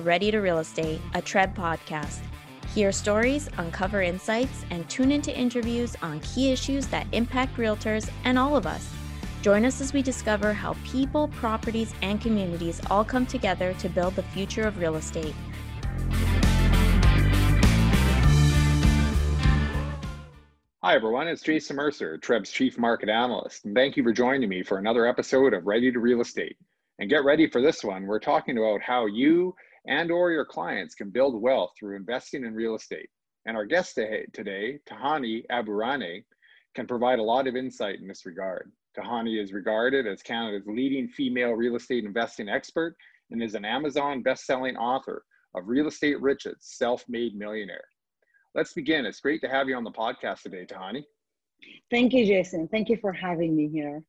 Ready to Real Estate, a TRREB podcast. Hear stories, uncover insights, and tune into interviews on key issues that impact realtors and all of us. Join us as we discover how people, properties, and communities all come together to build the future of real estate. Hi, everyone. It's Jason Mercer, TRREB's Chief Market Analyst, and thank you for joining me for another episode of Ready to Real Estate. And get ready for this one. We're talking about how you and or your clients can build wealth through investing in real estate. And our guest today, Tahani Aburaneh, can provide a lot of insight in this regard. Tahani is regarded as Canada's leading female real estate investing expert and is an Amazon best-selling author of Real Estate Riches, Self-Made Millionaire. Let's begin. It's great to have you on the podcast today, Tahani. Thank you, Jason. Thank you for having me here.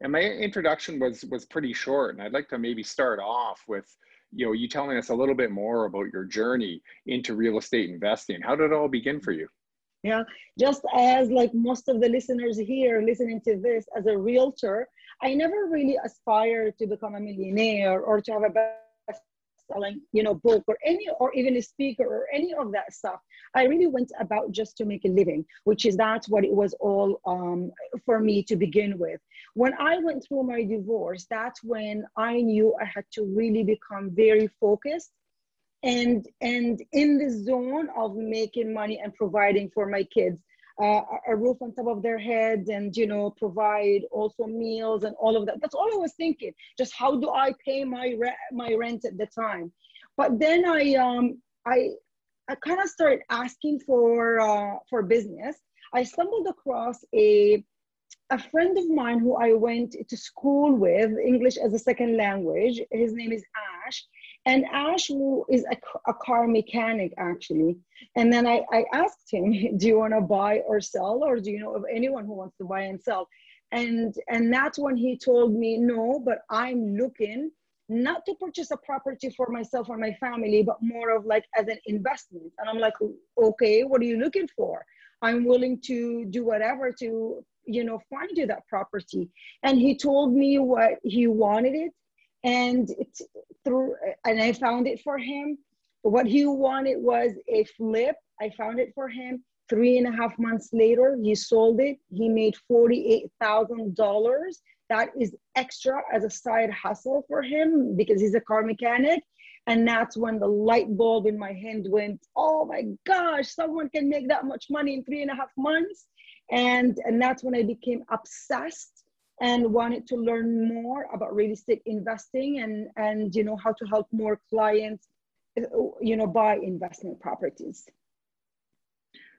And my introduction was was pretty short, and I'd like to maybe start off with you know you telling us a little bit more about your journey into real estate investing. How did it all begin for you? Yeah, just as like most of the listeners here listening to this, as a realtor, I never really aspired to become a millionaire or to have a selling you know book or any or even a speaker or any of that stuff. I really went about just to make a living which is that's what it was all um, for me to begin with. When i went through my divorce that's when i knew i had to really become very focused and and in the zone of making money and providing for my kids uh, a roof on top of their head and you know provide also meals and all of that. That's all i was thinking just how do i pay my re- my rent at the time? But then i um i i kind of started asking for uh, for business. I stumbled across a a friend of mine who i went to school with english as a second language. His name is ash and Ash is a, a car mechanic actually. And then I, I asked him, do you want to buy or sell? Or do you know of anyone who wants to buy and sell? And, and that's when he told me, no, but I'm looking not to purchase a property for myself or my family, but more of like as an investment. And I'm like, okay, what are you looking for? I'm willing to do whatever to, you know, find you that property. And he told me what he wanted it and through and I found it for him. What he wanted was a flip. I found it for him. Three and a half months later, he sold it. He made forty-eight thousand dollars. That is extra as a side hustle for him because he's a car mechanic. And that's when the light bulb in my hand went, oh my gosh, someone can make that much money in three and a half months. And, and that's when I became obsessed and wanted to learn more about real estate investing and and you know how to help more clients you know buy investment properties.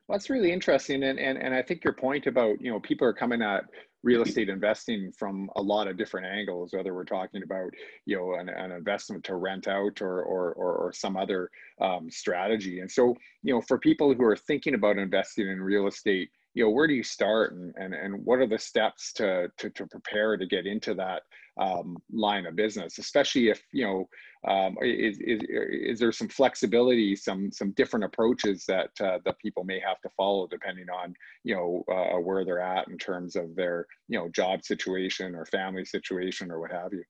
Well, that's really interesting and, and and i think your point about you know people are coming at real estate investing from a lot of different angles whether we're talking about you know an, an investment to rent out or or or, or some other um, strategy. And so you know for people who are thinking about investing in real estate you know where do you start and and, and what are the steps to, to to prepare to get into that um, line of business especially if you know um, is, is is there some flexibility some some different approaches that uh, that people may have to follow depending on you know uh, where they're at in terms of their you know job situation or family situation or what have you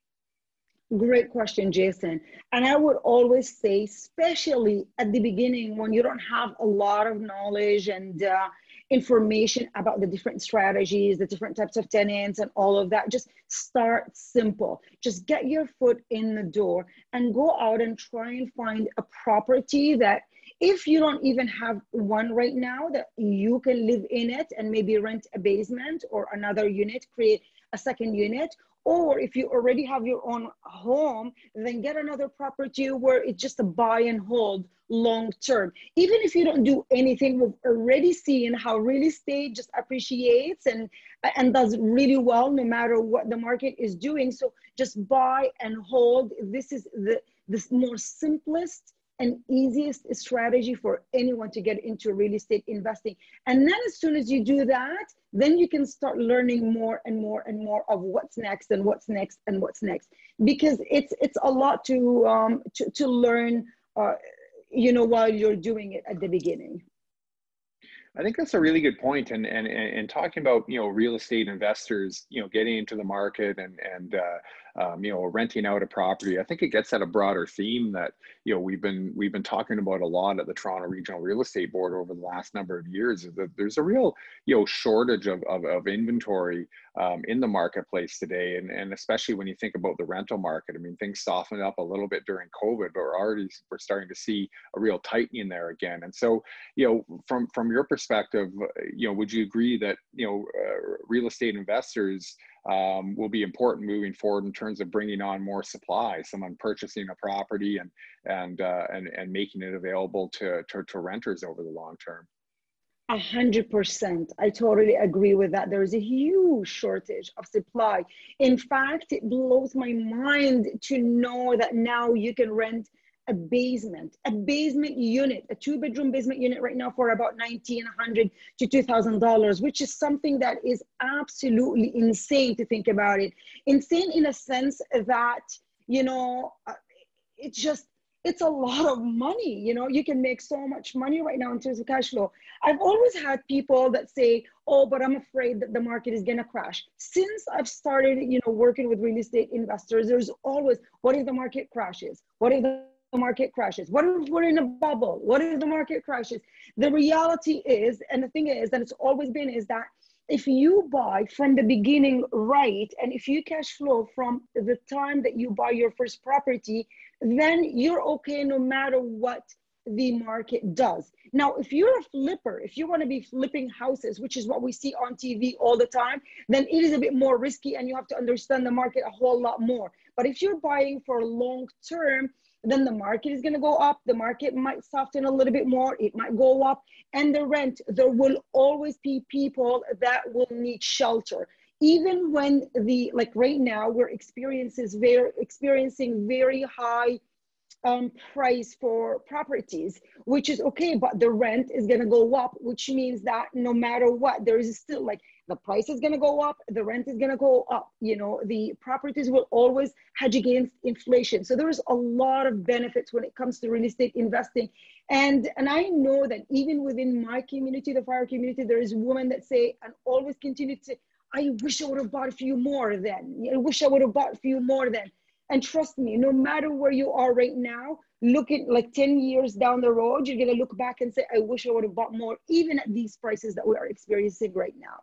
Great question, Jason. And I would always say, especially at the beginning when you don't have a lot of knowledge and uh, information about the different strategies, the different types of tenants, and all of that. Just start simple. Just get your foot in the door and go out and try and find a property that if you don't even have one right now that you can live in it and maybe rent a basement or another unit create a second unit or if you already have your own home, then get another property where it's just a buy and hold long term. Even if you don't do anything, we've already seen how real estate just appreciates and, and does really well no matter what the market is doing. So just buy and hold. This is the, the more simplest and easiest strategy for anyone to get into real estate investing. And then as soon as you do that, then you can start learning more and more and more of what's next and what's next and what's next. Because it's it's a lot to um, to, to learn, uh, you know, while you're doing it at the beginning. I think that's a really good point, and and and talking about you know real estate investors, you know, getting into the market and and uh, um, you know, renting out a property. I think it gets at a broader theme that you know we've been we've been talking about a lot at the Toronto Regional Real Estate Board over the last number of years. Is that there's a real you know shortage of of, of inventory um, in the marketplace today, and and especially when you think about the rental market. I mean, things softened up a little bit during COVID, but we're already we're starting to see a real tightening there again. And so, you know, from from your perspective, you know, would you agree that you know uh, real estate investors um, will be important moving forward in terms of bringing on more supply. Someone purchasing a property and and uh, and and making it available to, to to renters over the long term. A hundred percent. I totally agree with that. There is a huge shortage of supply. In fact, it blows my mind to know that now you can rent a basement, a basement unit, a two bedroom basement unit right now for about 1900 to $2,000, which is something that is absolutely insane to think about it. Insane in a sense that, you know, uh, it's just, it's a lot of money. You know, you can make so much money right now in terms of cash flow. I've always had people that say, oh, but I'm afraid that the market is going to crash. Since I've started, you know, working with real estate investors, there's always, what if the market crashes? What if the market crashes? What if we're in a bubble? What if the market crashes? The reality is, and the thing is that it's always been, is that if you buy from the beginning right, and if you cash flow from the time that you buy your first property, then you're okay no matter what the market does. Now, if you're a flipper, if you want to be flipping houses, which is what we see on TV all the time, then it is a bit more risky and you have to understand the market a whole lot more. But if you're buying for long term, then the market is going to go up. The market might soften a little bit more. It might go up. And the rent, there will always be people that will need shelter. Even when the, like right now, we're experiences very, experiencing very high um, price for properties, which is okay, but the rent is to go up, which means that no matter what, there is still like the price is to go up, the rent is to go up. You know, the properties will always hedge against inflation. So there's a lot of benefits when it comes to real estate investing. And and I know that even within my community, the fire community, there is women that say and always continue to, say, I wish I would have bought a few more then. I wish I would have bought a few more then. And trust me, no matter where you are right now, looking like 10 years down the road, you're to look back and say, I wish I would have bought more, even at these prices that we are experiencing right now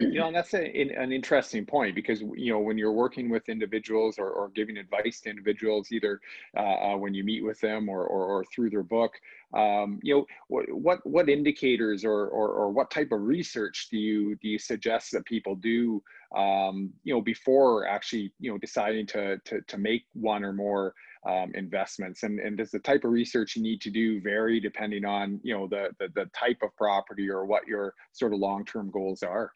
you know, that's a, an interesting point because you know when you're working with individuals or, or giving advice to individuals, either uh, uh, when you meet with them or, or, or through their book, um, you know, what what, what indicators or, or, or what type of research do you do you suggest that people do, um, you know, before actually you know deciding to to, to make one or more um, investments? And, and does the type of research you need to do vary depending on you know the, the, the type of property or what your sort of long-term goals are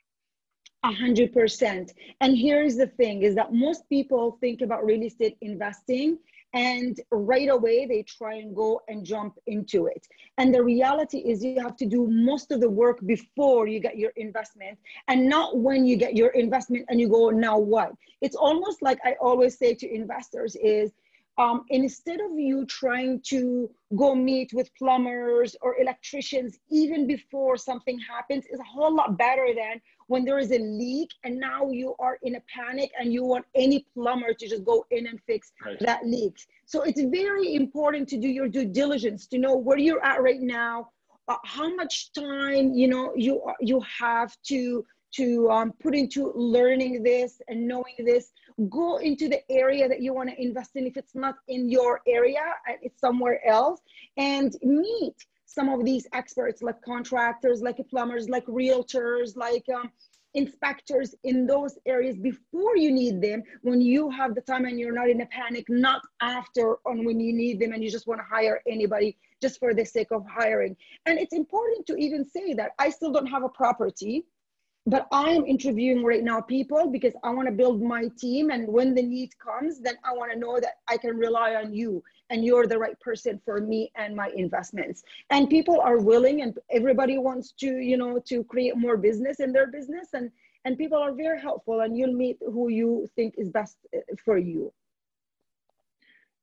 a hundred percent. And here's the thing is that most people think about real estate investing and right away they try and go and jump into it. And the reality is you have to do most of the work before you get your investment and not when you get your investment and you go, now what? It's almost like I always say to investors is, um, instead of you trying to go meet with plumbers or electricians even before something happens is a whole lot better than when there is a leak and now you are in a panic and you want any plumber to just go in and fix right. that leak so it's very important to do your due diligence to know where you're at right now uh, how much time you know you you have to to um, put into learning this and knowing this. Go into the area that you want to invest in. If it's not in your area it's somewhere else and meet some of these experts like contractors like plumbers like realtors like um, inspectors in those areas before you need them when you have the time and you're not in a panic not after on when you need them and you just want to hire anybody just for the sake of hiring. And it's important to even say that i still don't have a property but I am interviewing right now people because I want to build my team. And when the need comes, then I want to know that I can rely on you and you're the right person for me and my investments. And people are willing and everybody wants to, you know, to create more business in their business. And, and people are very helpful and you'll meet who you think is best uh, for you.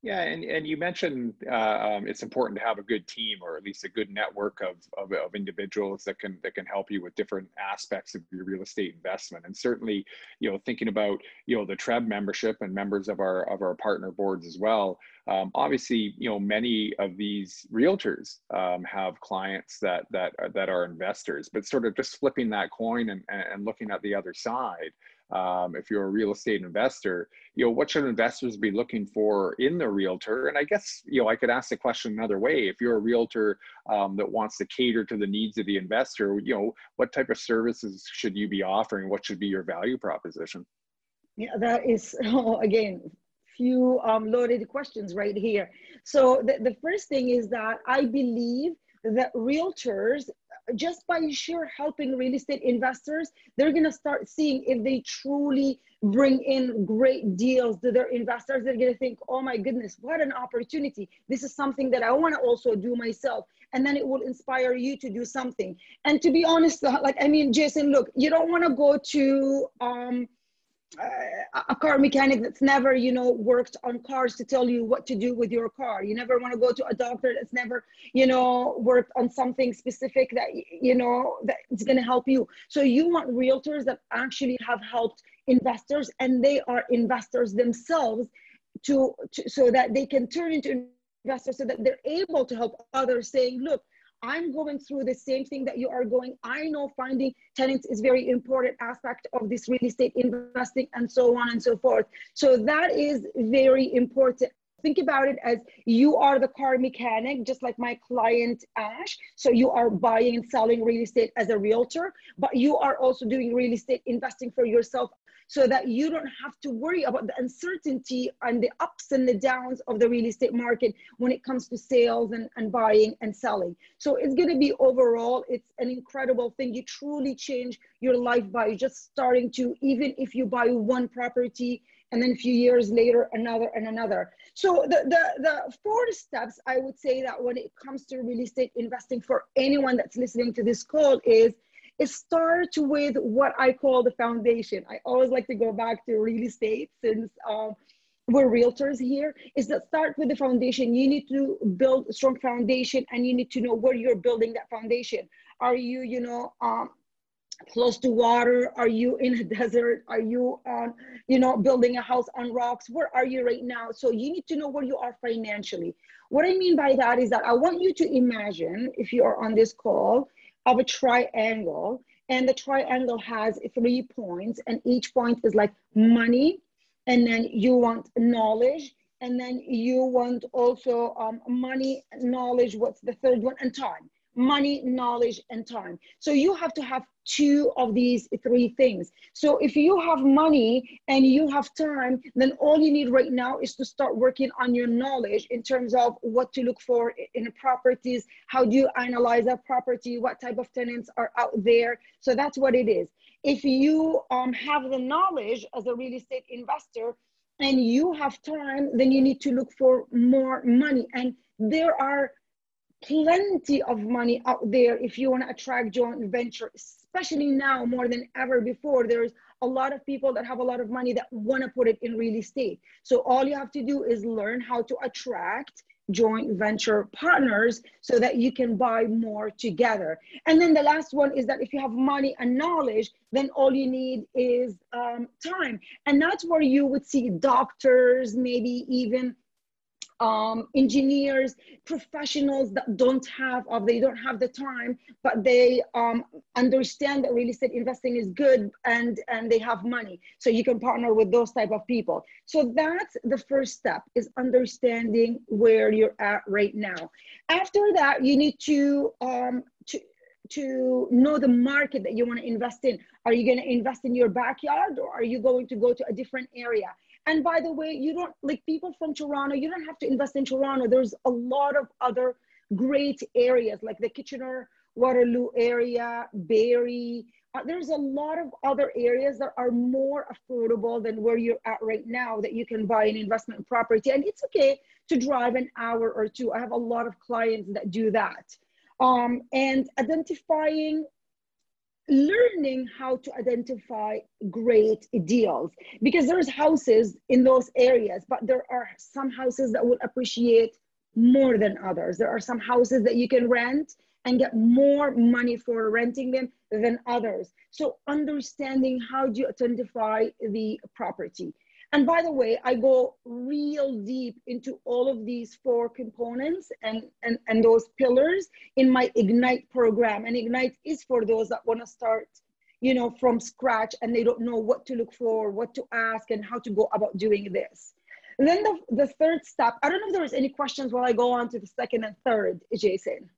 Yeah, and, and you mentioned uh, um, it's important to have a good team or at least a good network of, of, of, individuals that can that can help you with different aspects of your real estate investment. And certainly, you know, thinking about you know the TRREB membership and members of our of our partner boards as well. Um, obviously, you know, many of these realtors um, have clients that that that are investors, but sort of just flipping that coin and, and looking at the other side um, if you're a real estate investor, you know, what should investors be looking for in the realtor? And I guess, you know, I could ask the question another way. If you're a realtor um, that wants to cater to the needs of the investor, you know, what type of services should you be offering? What should be your value proposition? Yeah, that is, oh, again, few um, loaded questions right here. So the, the first thing is that I believe that realtors just by sheer helping real estate investors, they're going to start seeing if they truly bring in great deals to their investors. They're going to think, oh my goodness, what an opportunity. This is something that I want to also do myself. And then it will inspire you to do something. And to be honest, like, I mean, Jason, look, you don't want to go to, um, a car mechanic that's never you know worked on cars to tell you what to do with your car. You never want to go to a doctor that's never you know worked on something specific that you know that's going to help you. So you want realtors that actually have helped investors and they are investors themselves to, to so that they can turn into investors so that they're able to help others saying look I'm going through the same thing that you are going. I know finding tenants is very important aspect of this real estate investing and so on and so forth. So that is very important. Think about it as you are the car mechanic, just like my client Ash. So you are buying and selling real estate as a realtor, but you are also doing real estate investing for yourself so that you don't have to worry about the uncertainty and the ups and the downs of the real estate market when it comes to sales and, and buying and selling. So it's going to be overall, it's an incredible thing. You truly change your life by just starting to, even if you buy one property and then a few years later, another and another. So the, the, the four steps, I would say that when it comes to real estate investing for anyone that's listening to this call is it starts with what I call the foundation. I always like to go back to real estate since um, we're realtors here, is that start with the foundation. You need to build a strong foundation and you need to know where you're building that foundation. Are you, you know, um, close to water? Are you in a desert? Are you on, you know, building a house on rocks? Where are you right now? So you need to know where you are financially. What I mean by that is that I want you to imagine if you are on this call of a triangle and the triangle has three points and each point is like money and then you want knowledge and then you want also um, money knowledge what's the third one and time money, knowledge, and time. So you have to have two of these three things. So if you have money and you have time, then all you need right now is to start working on your knowledge in terms of what to look for in properties, how do you analyze a property, what type of tenants are out there. So that's what it is. If you um, have the knowledge as a real estate investor, and you have time, then you need to look for more money. And there are plenty of money out there if you want to attract joint venture, especially now more than ever before. There's a lot of people that have a lot of money that want to put it in real estate. So all you have to do is learn how to attract joint venture partners so that you can buy more together. And then the last one is that if you have money and knowledge, then all you need is um, time. And that's where you would see doctors, maybe even um, engineers, professionals that don't have or they don't have the time, but they um, understand that real estate investing is good and, and they have money. So you can partner with those type of people. So that's the first step is understanding where you're at right now. After that, you need to, um, to to know the market that you want to invest in. Are you going to invest in your backyard or are you going to go to a different area? And by the way, you don't like people from Toronto, you don't have to invest in Toronto. There's a lot of other great areas like the Kitchener, Waterloo area, Barrie. Uh, there's a lot of other areas that are more affordable than where you're at right now that you can buy an investment property. And it's okay to drive an hour or two. I have a lot of clients that do that. Um, and identifying learning how to identify great deals because there's houses in those areas but there are some houses that will appreciate more than others. There are some houses that you can rent and get more money for renting them than others. So understanding how do you identify the property and by the way, I go real deep into all of these four components and, and, and those pillars in my Ignite program. And Ignite is for those that want to start, you know, from scratch and they don't know what to look for, what to ask, and how to go about doing this. And then the, the third step, I don't know if there's any questions while I go on to the second and third, Jason.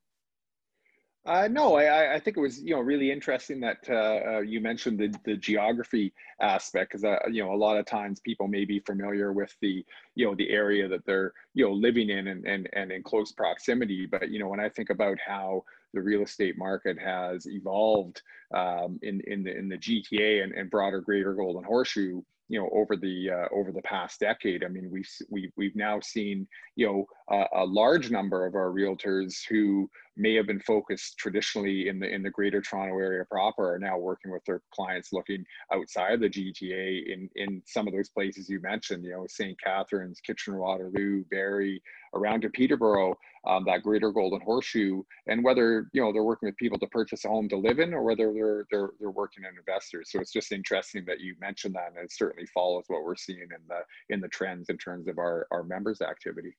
Uh, no, I, I think it was you know really interesting that uh, uh, you mentioned the, the geography aspect because uh, you know a lot of times people may be familiar with the you know the area that they're you know living in and and, and in close proximity. But you know when I think about how the real estate market has evolved um, in in the in the GTA and, and broader Greater Golden Horseshoe, you know over the uh, over the past decade i mean we've we, we've now seen you know a, a, large number of our realtors who may have been focused traditionally in the in the greater toronto area proper are now working with their clients looking outside the gta in in some of those places you mentioned you know st catharines kitchener waterloo barrie around to peterborough um, that greater golden horseshoe and whether you know they're working with people to purchase a home to live in or whether they're they're, they're working in investors. So it's just interesting that you mentioned that and it certainly follows what we're seeing in the in the trends in terms of our our members activity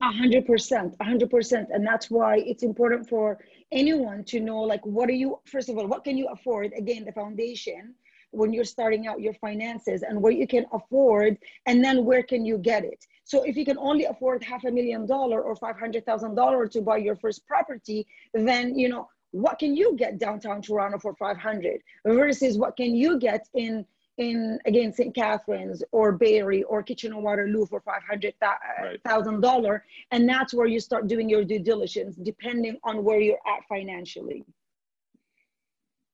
a hundred percent, a hundred percent. And that's why it's important for anyone to know, like, what are you, first of all, what can you afford? Again, the foundation when you're starting out your finances and what you can afford, and then where can you get it? So if you can only afford half a million dollar or five hundred thousand dollar to buy your first property, then you know what can you get downtown Toronto for five hundred versus what can you get in in again St. Catharines or Barrie or Kitchener Waterloo for five hundred thousand dollar, and that's where you start doing your due diligence, depending on where you're at financially.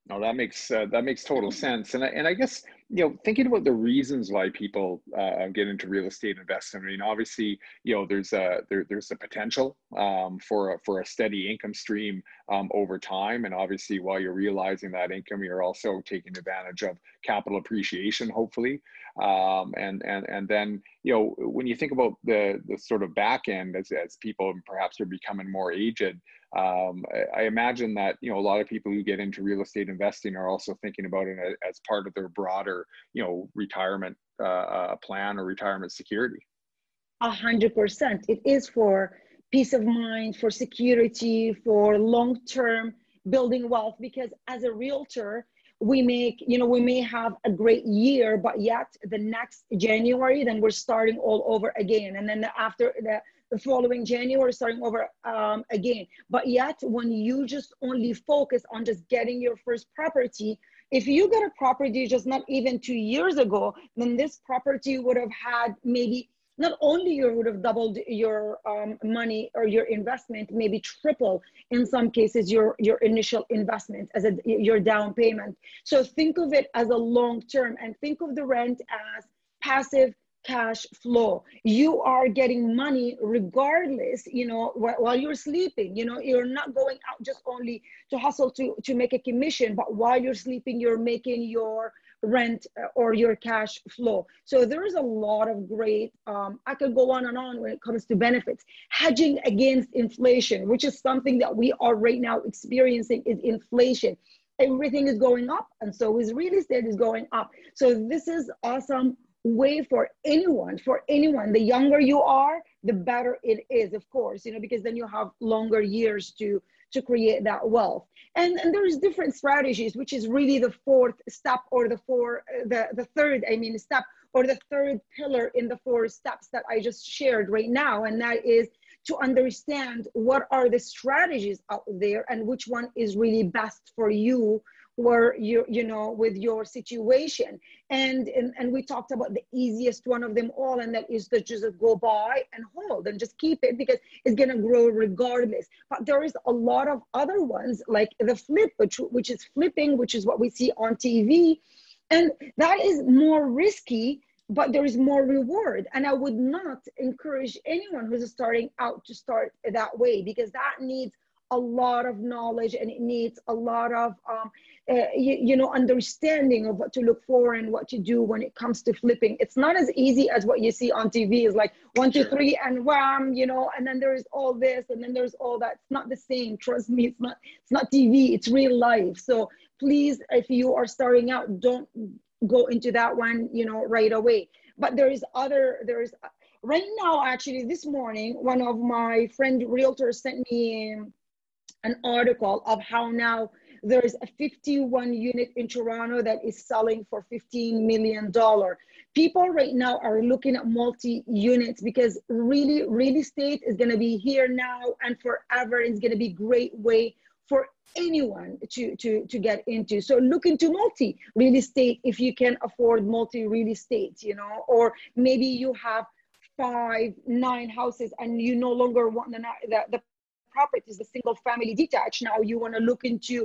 No, that makes uh, that makes total sense, and I, and I guess you know thinking about the reasons why people uh, get into real estate investment. I mean, obviously, you know, there's a there, there's a potential um, for a, for a steady income stream um, over time, and obviously, while you're realizing that income, you're also taking advantage of capital appreciation, hopefully, um, and and and then you know when you think about the the sort of back end as as people perhaps are becoming more aged um, I, I, imagine that you know a lot of people who get into real estate investing are also thinking about it as part of their broader you know retirement uh, uh, plan or retirement security. A hundred percent. It is for peace of mind, for security, for long term building wealth. Because as a realtor, we make you know we may have a great year, but yet the next January, then we're starting all over again, and then after the the following January, starting over um, again. But yet, when you just only focus on just getting your first property, if you get a property just not even two years ago, then this property would have had maybe not only you would have doubled your um, money or your investment, maybe triple in some cases your your initial investment as a your down payment. So think of it as a long term and think of the rent as passive cash flow. You are getting money regardless you know wh- while you're sleeping. You know you're not going out just only to hustle to to make a commission but while you're sleeping you're making your rent uh, or your cash flow. So there is a lot of great um, i could go on and on when it comes to benefits. Hedging against inflation which is something that we are right now experiencing is inflation. Everything is going up and so is real estate is going up. So this is awesome way for anyone for anyone. The younger you are the better it is of course you know because then you have longer years to to create that wealth. And and there's different strategies which is really the fourth step or the four uh, the the third i mean step or the third pillar in the four steps that i just shared right now. And that is to understand what are the strategies out there and which one is really best for you were you you know with your situation. And, and and we talked about the easiest one of them all and that is to just go buy and hold and just keep it because it's going to grow regardless. But there is a lot of other ones like the flip which, which is flipping which is what we see on tv and that is more risky but there is more reward. And i would not encourage anyone who's starting out to start that way because that needs a lot of knowledge and it needs a lot of um, uh, you, you, know understanding of what to look for and what to do when it comes to flipping. It's not as easy as what you see on tv is like one two three and wham you know and then there's all this and then there's all that. It's not the same. Trust me it's not it's not tv it's real life. So please if you are starting out don't go into that one you know right away. But there is other there's right now actually this morning one of my friend realtors sent me an article of how now there is a 51 unit in Toronto that is selling for 15 million dollar. People right now are looking at multi units because really real estate is going to be here now and forever. It's going to be great way for anyone to, to, to get into. So look into multi real estate if you can afford multi real estate, you know, or maybe you have five, nine houses and you no longer want the, the, the properties, the single family detached. Now you want to look into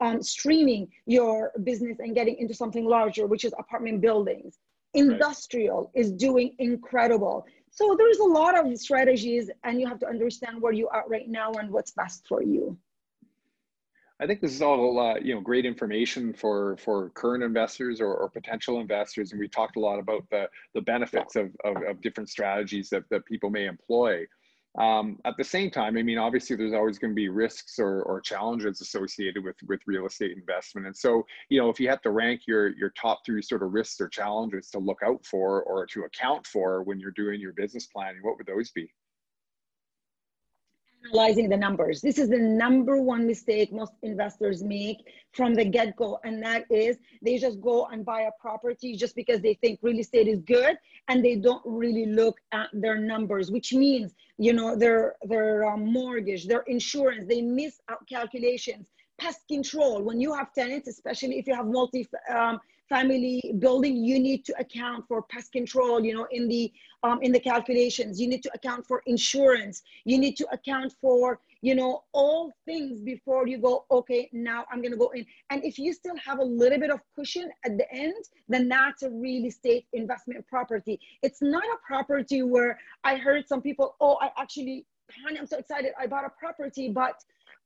um, streaming your business and getting into something larger, which is apartment buildings. Industrial right. is doing incredible. So there's a lot of strategies, and you have to understand where you are right now and what's best for you. I think this is all uh, you know great information for for current investors or, or, potential investors, and we talked a lot about the the benefits of, of, of different strategies that, that people may employ. Um, at the same time, I mean, obviously, there's always going to be risks or, or challenges associated with with real estate investment. And so, you know, if you had to rank your your top three sort of risks or challenges to look out for or to account for when you're doing your business planning, what would those be? Analyzing the numbers. This is the number one mistake most investors make from the get go. And that is they just go and buy a property just because they think real estate is good and they don't really look at their numbers, which means, you know, their, their um, mortgage, their insurance, they miss out calculations, pest control. When you have tenants, especially if you have multi, um, family building you need to account for pest control you know in the um, in the calculations. You need to account for insurance. You need to account for you know all things before you go okay now i'm going to go in. And if you still have a little bit of cushion at the end then that's a real estate investment property. It's not a property where i heard some people oh i actually honey i'm so excited i bought a property but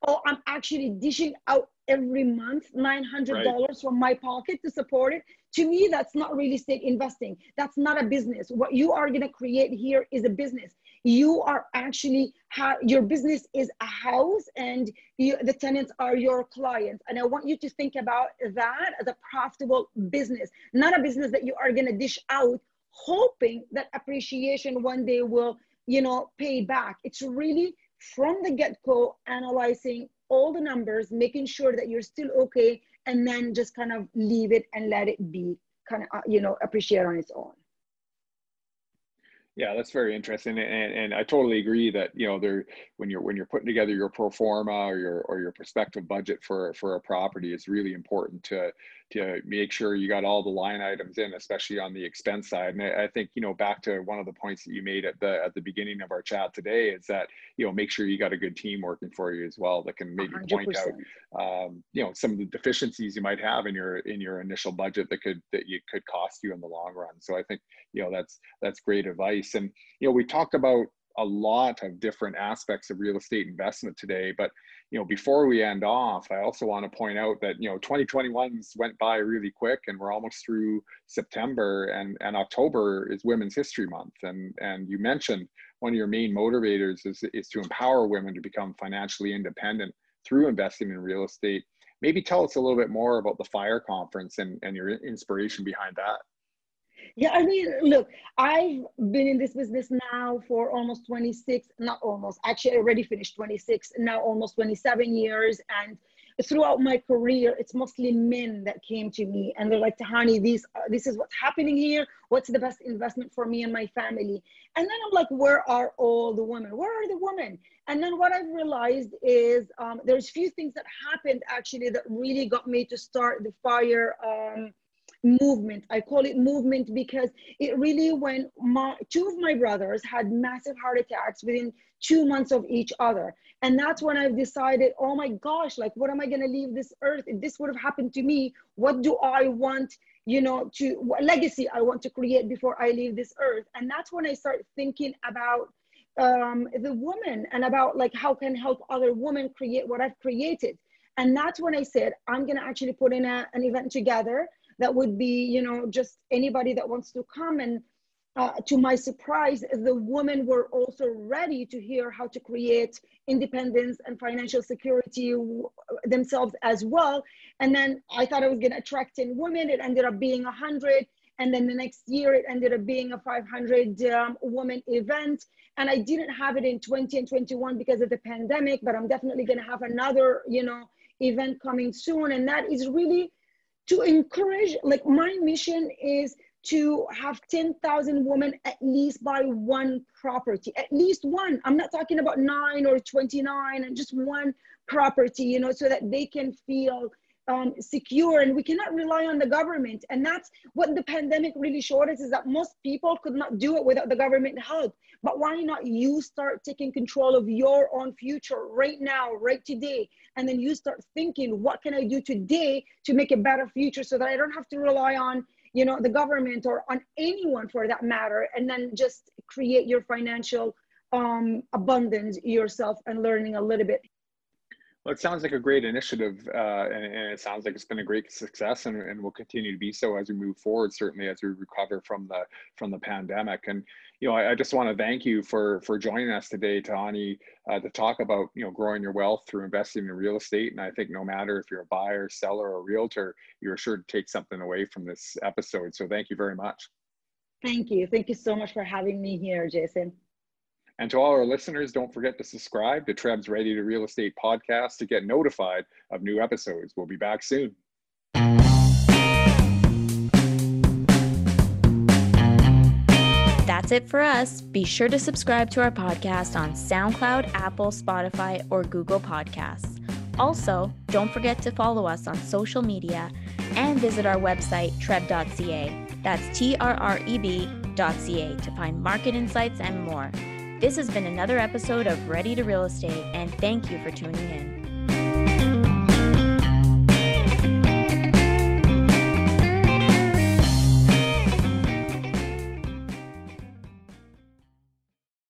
oh, I'm actually dishing out every month $900 right. from my pocket to support it. To me, that's not real estate investing. That's not a business. What you are going to create here is a business. You are actually, ha- your business is a house and you, the tenants are your clients. And I want you to think about that as a profitable business, not a business that you are going to dish out, hoping that appreciation one day will, you know, pay back. It's really from the get-go analyzing all the numbers making sure that you're still okay and then just kind of leave it and let it be kind of uh, you know appreciate on its own. Yeah, that's very interesting, and and I totally agree that you know there when you're when you're putting together your pro forma or your or your prospective budget for for a property, it's really important to to make sure you got all the line items in, especially on the expense side. And I, I think you know back to one of the points that you made at the at the beginning of our chat today is that you know make sure you got a good team working for you as well that can maybe 100%. point out um, you know some of the deficiencies you might have in your in your initial budget that could that you could cost you in the long run. So I think you know that's that's great advice. And, you know, we talked about a lot of different aspects of real estate investment today. But, you know, before we end off, I also want to point out that, you know, 2021's went by really quick and we're almost through September and, and October is Women's History Month. And, and you mentioned one of your main motivators is, is to empower women to become financially independent through investing in real estate. Maybe tell us a little bit more about the FIRE conference and, and your inspiration behind that. Yeah, I mean, look, I've been in this business now for almost 26, not almost, actually, I already finished 26, now almost 27 years. And throughout my career, it's mostly men that came to me and they're like, Tahani, this, uh, this is what's happening here. What's the best investment for me and my family? And then I'm like, where are all the women? Where are the women? And then what I've realized is um, there's few things that happened actually that really got me to start the fire. Um, movement. I call it movement because it really when my two of my brothers had massive heart attacks within two months of each other. And that's when I've decided, oh my gosh, like what am I gonna leave this earth? If this would have happened to me, what do I want, you know, to what legacy I want to create before I leave this earth? And that's when I start thinking about um, the woman and about like how can help other women create what I've created. And that's when I said, I'm going to actually put in a, an event together that would be, you know, just anybody that wants to come. And uh, to my surprise, the women were also ready to hear how to create independence and financial security themselves as well. And then I thought I was going to attract 10 women. It ended up being 100. And then the next year, it ended up being a 500 um, woman event. And I didn't have it in 20 and 21 because of the pandemic, but I'm definitely going to have another, you know, event coming soon. And that is really to encourage, like my mission is to have 10,000 women at least buy one property, at least one. I'm not talking about nine or 29 and just one property, you know, so that they can feel um, secure and we cannot rely on the government. And that's what the pandemic really showed us is that most people could not do it without the government help. But why not you start taking control of your own future right now, right today? And then you start thinking, what can I do today to make a better future so that I don't have to rely on you know the government or on anyone for that matter and then just create your financial um, abundance yourself and learning a little bit well, it sounds like a great initiative, uh, and, and, it sounds like it's been a great success, and, and will continue to be so as we move forward. Certainly, as we recover from the from the pandemic. And you know, I, I just want to thank you for for joining us today, Tani, uh, to talk about you know growing your wealth through investing in real estate. And I think no matter if you're a buyer, seller, or realtor, you're sure to take something away from this episode. So thank you very much. Thank you. Thank you so much for having me here, Jason. And to all our listeners, don't forget to subscribe to TRREB's Ready to Real Estate podcast to get notified of new episodes. We'll be back soon. That's it for us. Be sure to subscribe to our podcast on SoundCloud, Apple, Spotify, or Google Podcasts. Also, don't forget to follow us on social media and visit our website, trreb.ca. That's T R R E B.ca to find market insights and more. This has been another episode of Ready to Real Estate, and thank you for tuning in.